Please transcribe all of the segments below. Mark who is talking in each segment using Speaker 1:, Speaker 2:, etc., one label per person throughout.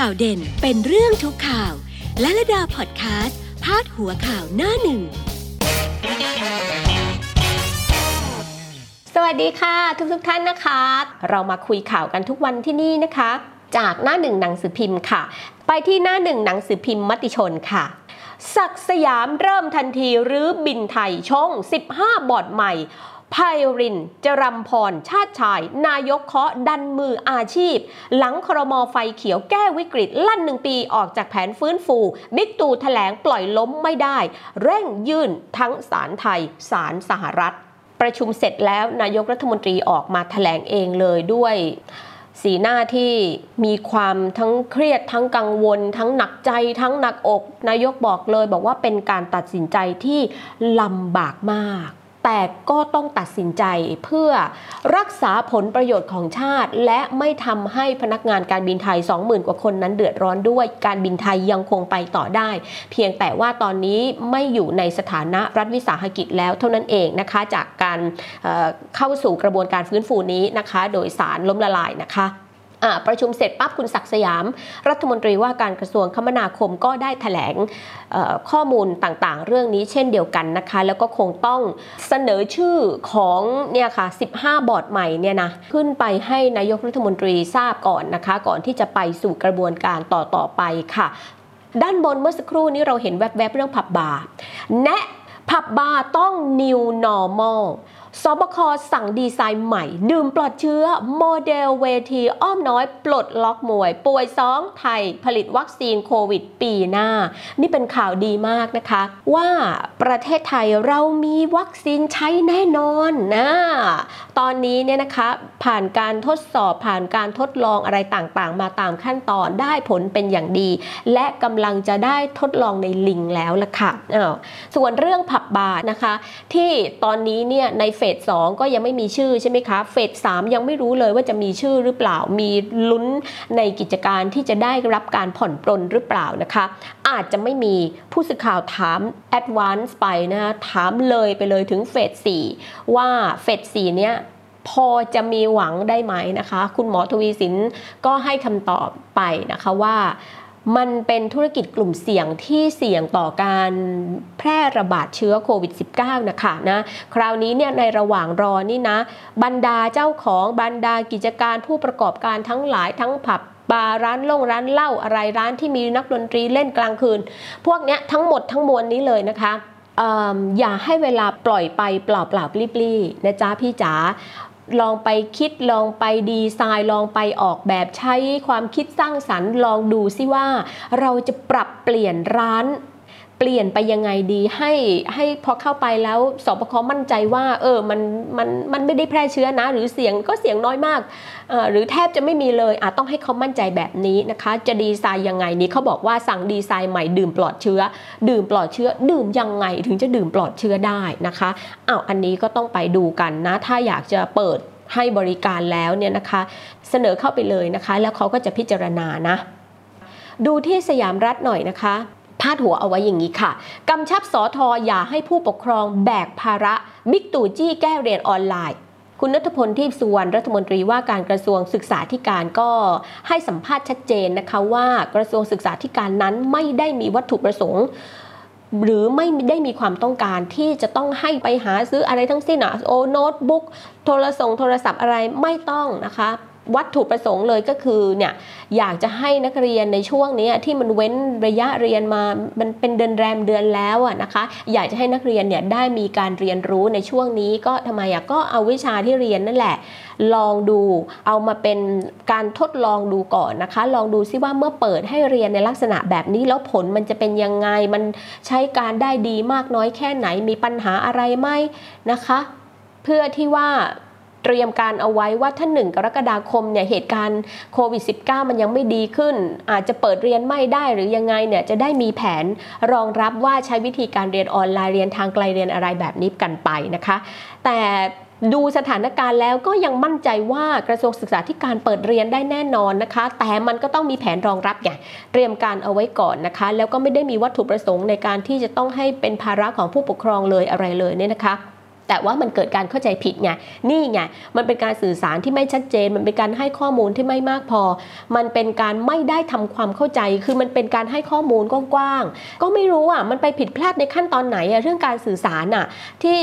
Speaker 1: ข่าวเด่นเป็นเรื่องทุกข่าว และระดาพอดแคสต์พาดหัวข่าวหน้าหนึ่ง
Speaker 2: สวัสดีค่ะ ทุกทุกท่านนะคะ เรามาคุยข่าวกันทุกวันที่นี่นะคะ จากหน้าหนึ่งหนังสือพิมพ์ค่ะ ไปที่หน้าหนึ่งหนังสือพิมพ์มติชนค่ะศักสยามเริ่มทันทีหรือบินไทยช่อง 15 บอร์ดใหม่ ไพริน จรัมพร ชาติชาย นายกเคาะดันมืออาชีพ หลังครมไฟเขียวแก้วิกฤต ลั่นหนึ่งปีออกจากแผนฟื้นฟู บิ๊กตู่แถลงปล่อยล้มไม่ได้ เร่งยื่นทั้งศาลไทยศาลสหรัฐ ประชุมเสร็จแล้วนายกรัฐมนตรีออกมาแถลงเองเลยด้วยสีหน้าที่มีความทั้งเครียดทั้งกังวล ทั้งหนักใจ ทั้งหนักอก นายกบอกเลยบอกว่าเป็นการตัดสินใจที่ลำบากมาก แต่ก็ต้องตัดสินใจเพื่อรักษาผลประโยชน์ของชาติ และไม่ทำให้พนักงานการบินไทย 20,000 กว่าคนนั้นเดือดร้อนด้วย การบินไทยยังคงไปต่อได้ เพียงแต่ว่าตอนนี้ไม่อยู่ในสถานะรัฐวิสาหกิจแล้วเท่านั้นเองนะคะจากการเเข้าสู่กระบวนการฟื้นฟูนี้นะคะ โดยสารล้มละลายนะคะ ประชุมเสร็จปั๊บคุณศักดิ์สยาม รัฐมนตรีว่าการกระทรวงคมนาคมก็ได้แถลงข้อมูลต่างๆ เรื่องนี้เช่นเดียวกันนะคะ แล้วก็คงต้องเสนอชื่อของเนี่ยค่ะ 15 บอร์ดใหม่เนี่ยนะขึ้นไปให้นายกรัฐมนตรีทราบก่อนนะคะ ก่อนที่จะไปสู่กระบวนการต่อๆไปค่ะ ด้านบนเมื่อสักครู่นี้เราเห็นแวบๆเรื่องผับบาร์แนะผับบาร์ต้อง new normal ศบคสั่งดีไซน์ใหม่ ดื่มปลอดเชื้อ โมเดลเวทีอ้อมน้อย ปลดล็อกมวย ป่วยซ้องไทย ผลิตวัคซีนโควิดปีหน้า นี่เป็นข่าวดีมากนะคะ ว่าประเทศไทยเรามีวัคซีนใช้แน่นอนนะตอนนี้เนี่ยนะคะผ่านการทดสอบผ่านการทดลองอะไรต่างๆ มาตามขั้นตอนได้ผลเป็นอย่างดี และกำลังจะได้ทดลองในลิงแล้วล่ะค่ะอ้าวส่วนเรื่องผับบาร์นะคะ ที่ตอนนี้เนี่ยในเฟส2ก็ยังไม่มีชื่อใช่ไหมคะ เฟส3ยังไม่รู้เลยว่าจะมีชื่อหรือเปล่า มีลุ้นในกิจการที่จะได้รับการผ่อนปลนหรือเปล่านะคะ อาจจะไม่มีผู้สื่อข่าวถามแอดวานซ์ไปนะคะถามเลยไปเลยถึงเฟส4ว่าเฟส4เนี้ยพอจะมีหวังได้ไหมนะคะ คุณหมอทวีสินก็ให้คำตอบไปนะคะว่า มันเป็นธุรกิจกลุ่มเสี่ยงที่เสี่ยงต่อการแพร่ระบาดเชื้อโควิด -19 นะคะนะคราวนี้เนี่ยในระหว่างรอนี่นะ บรรดาเจ้าของบรรดากิจการผู้ประกอบการทั้งหลายทั้งผับบาร์ร้านล่งร้านเหล้าอะไรร้านที่มีนักดนตรีเล่นกลางคืน พวกเนี้ยทั้งหมดทั้งมวลนี้เลยนะคะออย่าให้เวลาปล่อยไปเปล่าเปล่าปลี่ๆนะจ๊ะพี่จ๋า ลองไปคิดลองไปดีไซน์ลองไปออกแบบใช้ความคิดสร้างสรรค์ลองดูซิว่า เราจะปรับเปลี่ยนร้าน เปลี่ยนไปยังไงดีให้ให้พอเข้าไปแล้วสบคมั่นใจว่า เออมันมันมันไม่ได้แพร่เชื้อนะ หรือเสียงก็เสียงน้อยมากออหรือแทบจะไม่มีเลยอาจต้องให้เขามั่นใจแบบนี้นะคะ จะดีไซน์ยังไงนี่เขาบอกว่าสั่งดีไซน์ใหม่ดื่มปลอดเชื้อ ดื่มปลอดเชื้อ ดื่มยังไงถึงจะดื่มปลอดเชื้อได้นะคะอ้าวอันนี้ก็ต้องไปดูกันนะ ถ้าอยากจะเปิดให้บริการแล้วเนี่ยนะคะ เสนอเข้าไปเลยนะคะ แล้วเขาก็จะพิจารณานะ ดูที่สยามรัฐหน่อยนะคะ พาดหัวเอาไว้อย่างนี้ค่ะ กำชับสอทออย่าให้ผู้ปกครองแบกภาระ บิ๊กตู่จี้แก้เรียนออนไลน์ คุณนัทพลที่สุวรรณรัฐมนตรีว่าการกระทรวงศึกษาธิการก็ให้สัมภาษณ์ชัดเจนนะคะว่ากระทรวงศึกษาธิการนั้นไม่ได้มีวัตถุประสงค์หรือไม่ได้มีความต้องการที่จะต้องให้ไปหาซื้ออะไรทั้งสิ้นอะโอโน้ตบุ๊กโทรศัพท์โทรศัพท์อะไรไม่ต้องนะคะ วัตถุประสงค์เลยก็คือเนี่ยอยากจะให้นักเรียนในช่วงนี้ที่มันเว้นระยะเรียนมามันเป็นเดือนแรมเดือนแล้วอะนะคะ อยากจะให้นักเรียนเนี่ยได้มีการเรียนรู้ในช่วงนี้ก็ทำไมอะก็เอาวิชาที่เรียนนั่นแหละ ลองดูเอามาเป็นการทดลองดูก่อนนะคะ ลองดูซิว่าเมื่อเปิดให้เรียนในลักษณะแบบนี้แล้วผลมันจะเป็นยังไงมันใช้การได้ดีมากน้อยแค่ไหนมีปัญหาอะไรไหมนะคะ เพื่อที่ว่า เตรียมการเอาไว้ว่าถ้าหนึ่งกรกฎาคมเนี่ยเหตุการณ์โควิด -19 มันยังไม่ดีขึ้น อาจจะเปิดเรียนไม่ได้หรือยังไงเนี่ยจะได้มีแผนรองรับว่าใช้วิธีการเรียนออนไลน์เรียนทางไกลเรียนอะไรแบบนี้กันไปนะคะ แต่ดูสถานการณ์แล้วก็ยังมั่นใจว่ากระทรวงศึกษาธิการเปิดเรียนได้แน่นอนนะคะ แต่มันก็ต้องมีแผนรองรับไงเตรียมการเอาไว้ก่อนนะคะ แล้วก็ไม่ได้มีวัตถุประสงค์ในการที่จะต้องให้เป็นภาระของผู้ปกครองเลยอะไรเลยเนี่ยนะคะ แต่ว่ามันเกิดการเข้าใจผิดไงนี่ไงมันเป็นการสื่อสารที่ไม่ชัดเจน มันเป็นการให้ข้อมูลที่ไม่มากพอ มันเป็นการไม่ได้ทำความเข้าใจ คือมันเป็นการให้ข้อมูลกว้างๆก็ไม่รู้อะมันไปผิดพลาดในขั้นตอนไหนอะเรื่องการสื่อสารอะที่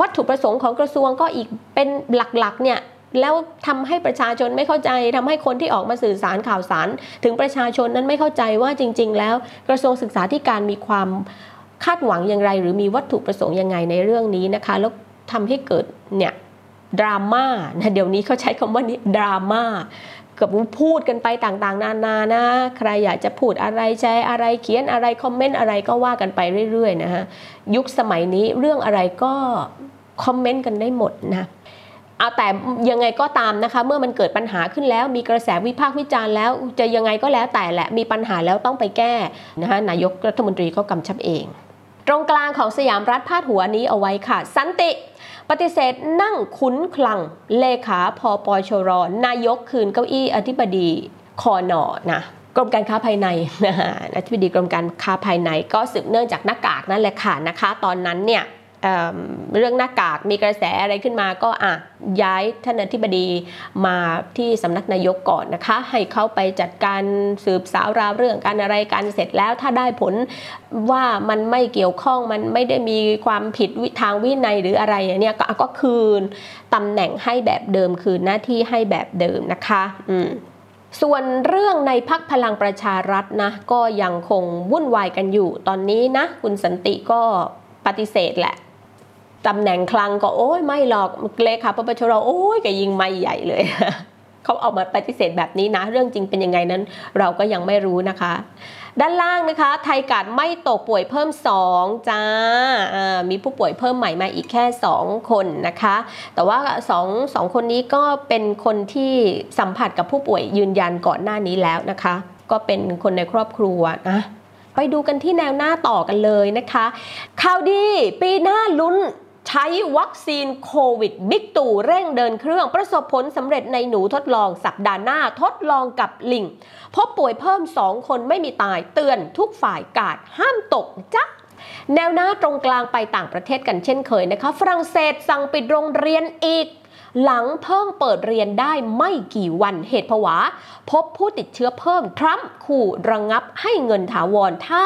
Speaker 2: วัตถุประสงค์ของกระทรวงก็อีกเป็นหลักๆเนี่ยแล้วทำให้ประชาชนไม่เข้าใจทำให้คนที่ออกมาสื่อสารข่าวสาร ถึงประชาชนนั้นไม่เข้าใจว่าจริง ๆ แล้วกระทรวงศึกษาธิการมีความ คาดหวังอย่างไร หรือมีวัตถุประสงค์ยังไงในเรื่องนี้นะคะ แล้วทำให้เกิดเนี่ยดราม่านะเดี๋ยวนี้เขาใช้คำว่านี้ดราม่ากับพูดกันไปต่างๆ นานานะใครอยากจะพูดอะไรแชร์อะไรเขียนอะไรคอมเมนต์อะไรก็ว่ากันไปเรื่อยๆนะฮะยุคสมัยนี้เรื่องอะไรก็คอมเมนต์กันได้หมดนะเอาแต่ยังไงก็ตามนะคะ เมื่อมันเกิดปัญหาขึ้นแล้ว มีกระแสวิพากษ์วิจารณ์แล้วจะยังไงก็แล้วแต่แหละมีปัญหาแล้วต้องไปแก้นะคะนายกรัฐมนตรีก็กำชับเอง ตรงกลางของสยามรัฐพาดหัวนี้เอาไว้ค่ะ สันติ ปฏิเสธนั่งคุ้นคลัง เลขาพอปชรนายกคืนเก้าอี้อธิบดีคอนอนะกรมการค้าภายในนะฮะอธิบดีกรมการค้าภายในก็สืบเนื่องจากหน้ากากนั่นแหละค่ะนะคะ ตอนนั้นเนี่ย เเรื่องหน้ากากมีกระแสอะไรขึ้นมาก็อะย้ายท่านอธิบดีมาที่สำนักนายกก่อนนะคะ ให้เขาไปจัดการสืบสาวราวเรื่องการอะไรกันเสร็จแล้วถ้าได้ผลว่ามันไม่เกี่ยวข้องมันไม่ได้มีความผิดทางวินัยหรืออะไรเนี่ยก็ก็คืนตำแหน่งให้แบบเดิมคืนหน้าที่ให้แบบเดิมนะคะอืมส่วนเรื่องในพักพลังประชารัฐนะก็ยังคงวุ่นวายกันอยู่ตอนนี้นะ คุณสันติก็ปฏิเสธแหละ ตำแหน่งคลังก็โอ้ยไม่หรอกเลขาปปชรโอ้ยก็ยิงไม่ใหญ่เลยเขาเอามาปฏิเสธแบบนี้นะ เรื่องจริงเป็นยังไงนั้น เราก็ยังไม่รู้นะคะ ด้านล่างนะคะ ไทยกาดไม่ตกป่วยเพิ่ม 2 จ้ามีผู้ป่วยเพิ่มใหม่มาอีกแค่ 2 คนนะคะ แต่ว่า2 2คนนี้ก็เป็นคนที่สัมผัสกับผู้ป่วยยืนยันก่อนหน้านี้แล้วนะคะ ก็เป็นคนในครอบครัวนะไปดูกันที่แนวหน้าต่อกันเลยนะคะข่าวดีปีหน้าลุ้น ใช้วัคซีนโควิด บิ๊กตู่เร่งเดินเครื่องประสบผลสำเร็จในหนูทดลองสัปดาห์หน้าทดลองกับลิง พบป่วยเพิ่มสองคนไม่มีตายเตือนทุกฝ่ายกาดห้ามตกจ้ะแนวหน้าตรงกลางไปต่างประเทศกันเช่นเคยนะคะ ฝรั่งเศสสั่งปิดโรงเรียนอีก หลังเพิ่งเปิดเรียนได้ไม่กี่วันเหตุผวา พบผู้ติดเชื้อเพิ่มทรัมป์ขู่ระงงับให้เงินถาวรถ้า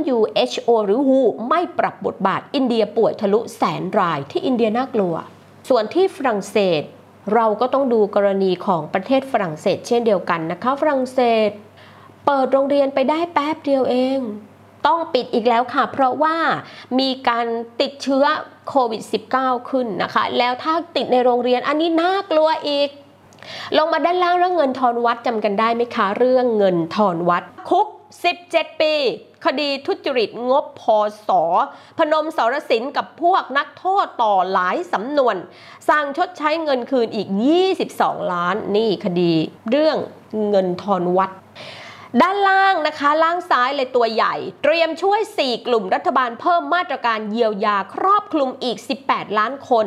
Speaker 2: WHO หรือ WHO ไม่ปรับบทบาทอินเดียป่วยทะลุแสนรายที่อินเดียน่ากลัว ส่วนที่ฝรั่งเศส เราก็ต้องดูกรณีของประเทศฝรั่งเศสเช่นเดียวกันนะคะฝรั่งเศส เปิดโรงเรียนไปได้แป๊บเดียวเอง ต้องปิดอีกแล้วค่ะ เพราะว่ามีการติดเชื้อโควิด -19 ขึ้นนะคะ แล้วถ้าติดในโรงเรียนอันนี้น่ากลัวอีก ลงมาด้านล่างเรื่องเงินทอนวัดจำกันได้ไหมคะ เรื่องเงินทอนวัดคุก 17 ปี คดีทุจริตงบพอสอพนมสรสินกับพวกนักโทษต่อหลายสำนวนสั่งชดใช้เงินคืนอีก 22 ล้านนี่คดี เรื่องเงินทอนวัด ด้านล่างนะคะ ล่างซ้ายเลยตัวใหญ่ เตรียมช่วย 4 กลุ่มรัฐบาลเพิ่มมาตรการเยียวยาครอบคลุมอีก 18 ล้านคน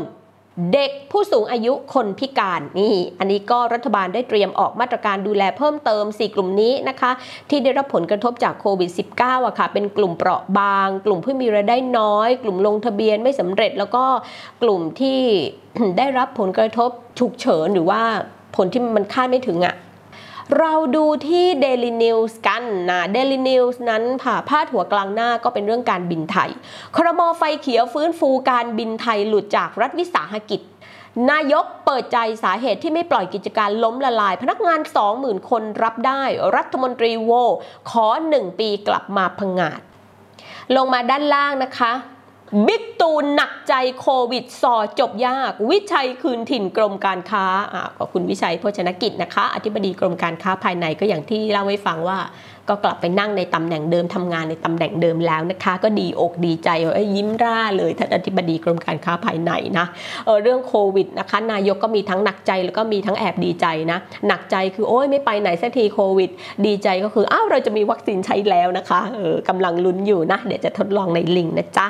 Speaker 2: เด็กผู้สูงอายุคนพิการนี่ อันนี้ก็รัฐบาลได้เตรียมออกมาตรการดูแลเพิ่มเติม 4 กลุ่มนี้นะคะ ที่ได้รับผลกระทบจากโควิด -19 อะค่ะ เป็นกลุ่มเปราะบาง กลุ่มผู้มีรายได้น้อย กลุ่มลงทะเบียนไม่สำเร็จแล้วก็กลุ่มที่ได้รับผลกระทบฉุกเฉินหรือว่าผลที่มันคาดไม่ถึงอะ เราดูที่ Daily News กันนะ Daily News นั้นผ่าพาดหัวกลางหน้าก็เป็นเรื่องการบินไทย ครมไฟเขียวฟื้นฟูการบินไทยหลุดจากรัฐวิสาหกิจนายกเปิดใจสาเหตุที่ไม่ปล่อยกิจการล้มละลาย พนักงาน 20,000 คนรับได้ รัฐมนตรีโว ขอ 1 ปีกลับมาพังงาด ลงมาด้านล่างนะคะ บิ๊กตูนหนักใจโควิดสอจบยาก วิชัยคืนถิ่นกรมการค้าอ่าก็คุณวิชัยโภชนกิจนะคะ อธิบดีกรมการค้าภายในก็อย่างที่เล่าให้ฟังว่า ก็กลับไปนั่งในตำแหน่งเดิมทำงานในตำแหน่งเดิมแล้วนะคะ ก็ดีอกดีใจเอ้ยยิ้มร่าเลยท่านอธิบดีกรมการค้าภายในนะเออเรื่องโควิดนะคะนายกก็มีทั้งหนักใจแล้วก็มีทั้งแอบดีใจนะหนักใจคือโอ้ยไม่ไปไหนสักทีโควิด ดีใจก็คืออ้าวเราจะมีวัคซีนใช้แล้วนะคะเออกำลังลุ้นอยู่นะ เดี๋ยวจะทดลองในลิงนะจ๊ะ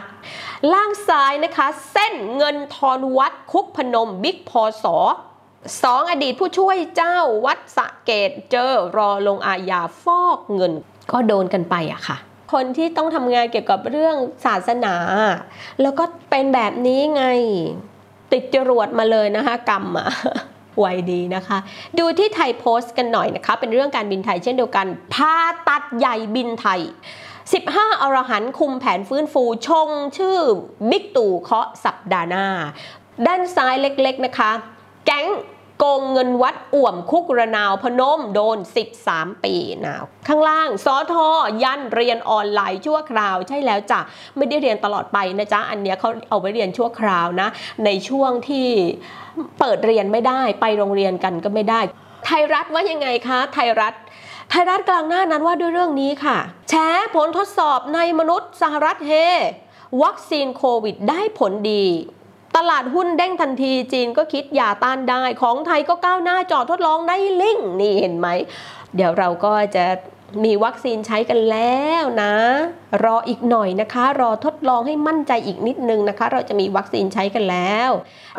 Speaker 2: ล่างซ้ายนะคะ เส้นเงินทอนวัดคุกพนมบิ๊กพอสอ สองอดีตผู้ช่วยเจ้าวัดสะเกตเจอรอลงอาญาฟอกเงิน ก็โดนกันไปอะค่ะ คนที่ต้องทำงานเกี่ยวกับเรื่องศาสนา แล้วก็เป็นแบบนี้ไง ติดจรวดมาเลยนะคะ กรรมอะไวดีนะคะ ดูที่ไทยโพสต์กันหน่อยนะคะ เป็นเรื่องการบินไทยเช่นเดียวกันพาตัดใหญ่บินไทย 15 อรหันต์คุมแผนฟื้นฟูชงชื่อบิ๊กตู่เคาะสัปดาห์หน้า ด้านซ้ายเล็กๆนะคะ แก๊ง โกงเงินวัดอ่วมคุกระนาวพนมโดน 13 ปีนาวข้างล่างสอทอยันเรียนออนไลน์ชั่วคราวใช่แล้วจ้ะไม่ได้เรียนตลอดไปนะจ๊ะอันเนี้ยเขาเอาไว้เรียนชั่วคราวนะ ในช่วงที่เปิดเรียนไม่ได้ไปโรงเรียนกันก็ไม่ได้ ไทยรัฐว่ายังไงคะ ไทยรัฐไทยรัฐกลางหน้านั้นว่าด้วยเรื่องนี้ค่ะ แชร์ผลทดสอบในมนุษย์สหรัฐเฮวัคซีนโควิดได้ผลดี ตลาดหุ้นเด้งทันทีจีนก็คิดอย่าต้านได้ ของไทยก็ก้าวหน้าจอดทดลองได้ลิงนี่เห็นไหม เดี๋ยวเราก็จะมีวัคซีนใช้กันแล้วนะ รออีกหน่อยนะคะ รอทดลองให้มั่นใจอีกนิดนึงนะคะ เราจะมีวัคซีนใช้กันแล้ว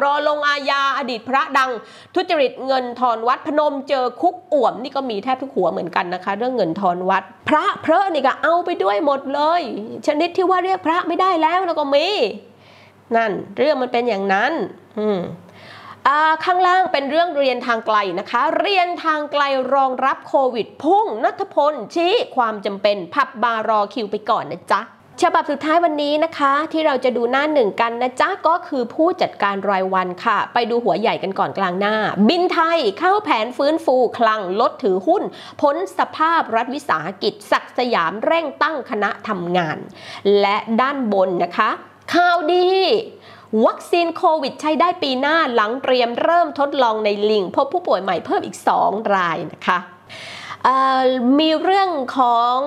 Speaker 2: รอลงอาญาอดีตพระดัง ทุจริตเงินทอนวัดพนมเจอคุกอ่วม นี่ก็มีแทบทุกหัวเหมือนกันนะคะ เรื่องเงินทอนวัด พระเพระนี่ก็เอาไปด้วยหมดเลย ชนิดที่ว่าเรียกพระไม่ได้แล้วแล้วก็มี นั่น เรื่องมันเป็นอย่างนั้น อืมอ่าข้างล่างเป็นเรื่องเรียนทางไกลนะคะ เรียนทางไกลรองรับโควิด พุ่งนัทพล ชี้ความจำเป็นพับบาร์รอคิวไปก่อนนะจ๊ะฉบับสุดท้ายวันนี้นะคะ ที่เราจะดูหน้าหนึ่งกันนะจ๊ะ ก็คือผู้จัดการรายวันค่ะ ไปดูหัวใหญ่กันก่อนกลางหน้า บินไทยเข้าแผนฟื้นฟูคลังลดถือหุ้น พ้นสภาพรัฐวิสาหกิจ ศักสยามเร่งตั้งคณะทำงาน และด้านบนนะคะ ข่าวดี วัคซีนโควิดใช้ได้ปีหน้าหลังเตรียมเริ่มทดลองในลิง พบผู้ป่วยใหม่เพิ่มอีก 2 รายนะคะมีเรื่องของ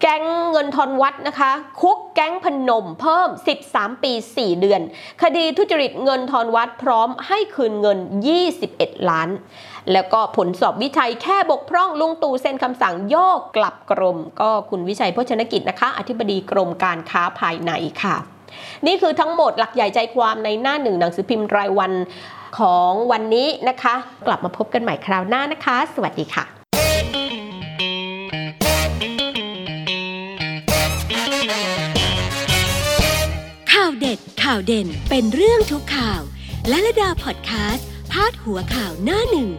Speaker 2: แก๊งเงินทอนวัดนะคะ คุกแก๊งพนมเพิ่ม 13 ปี 4 เดือน คดีทุจริตเงินทอนวัดพร้อมให้คืนเงิน 21 ล้าน แล้วก็ผลสอบวิจัยแค่บกพร่องลุงตู่เซ็นคำสั่งโยกกลับกรม ก็คุณวิชัยโภชนกิจนะคะ อธิบดีกรมการค้าภายในค่ะ นี่คือทั้งหมดหลักใหญ่ใจความในหน้าหนึ่งหนังสือพิมพ์รายวันของวันนี้นะคะ กลับมาพบกันใหม่คราวหน้านะคะ สวัสดีค่ะ
Speaker 1: ข่าวเด็ดข่าวเด่นเป็นเรื่องทุกข่าวและระดาพอดแคสต์พาดหัวข่าวหน้าหนึ่ง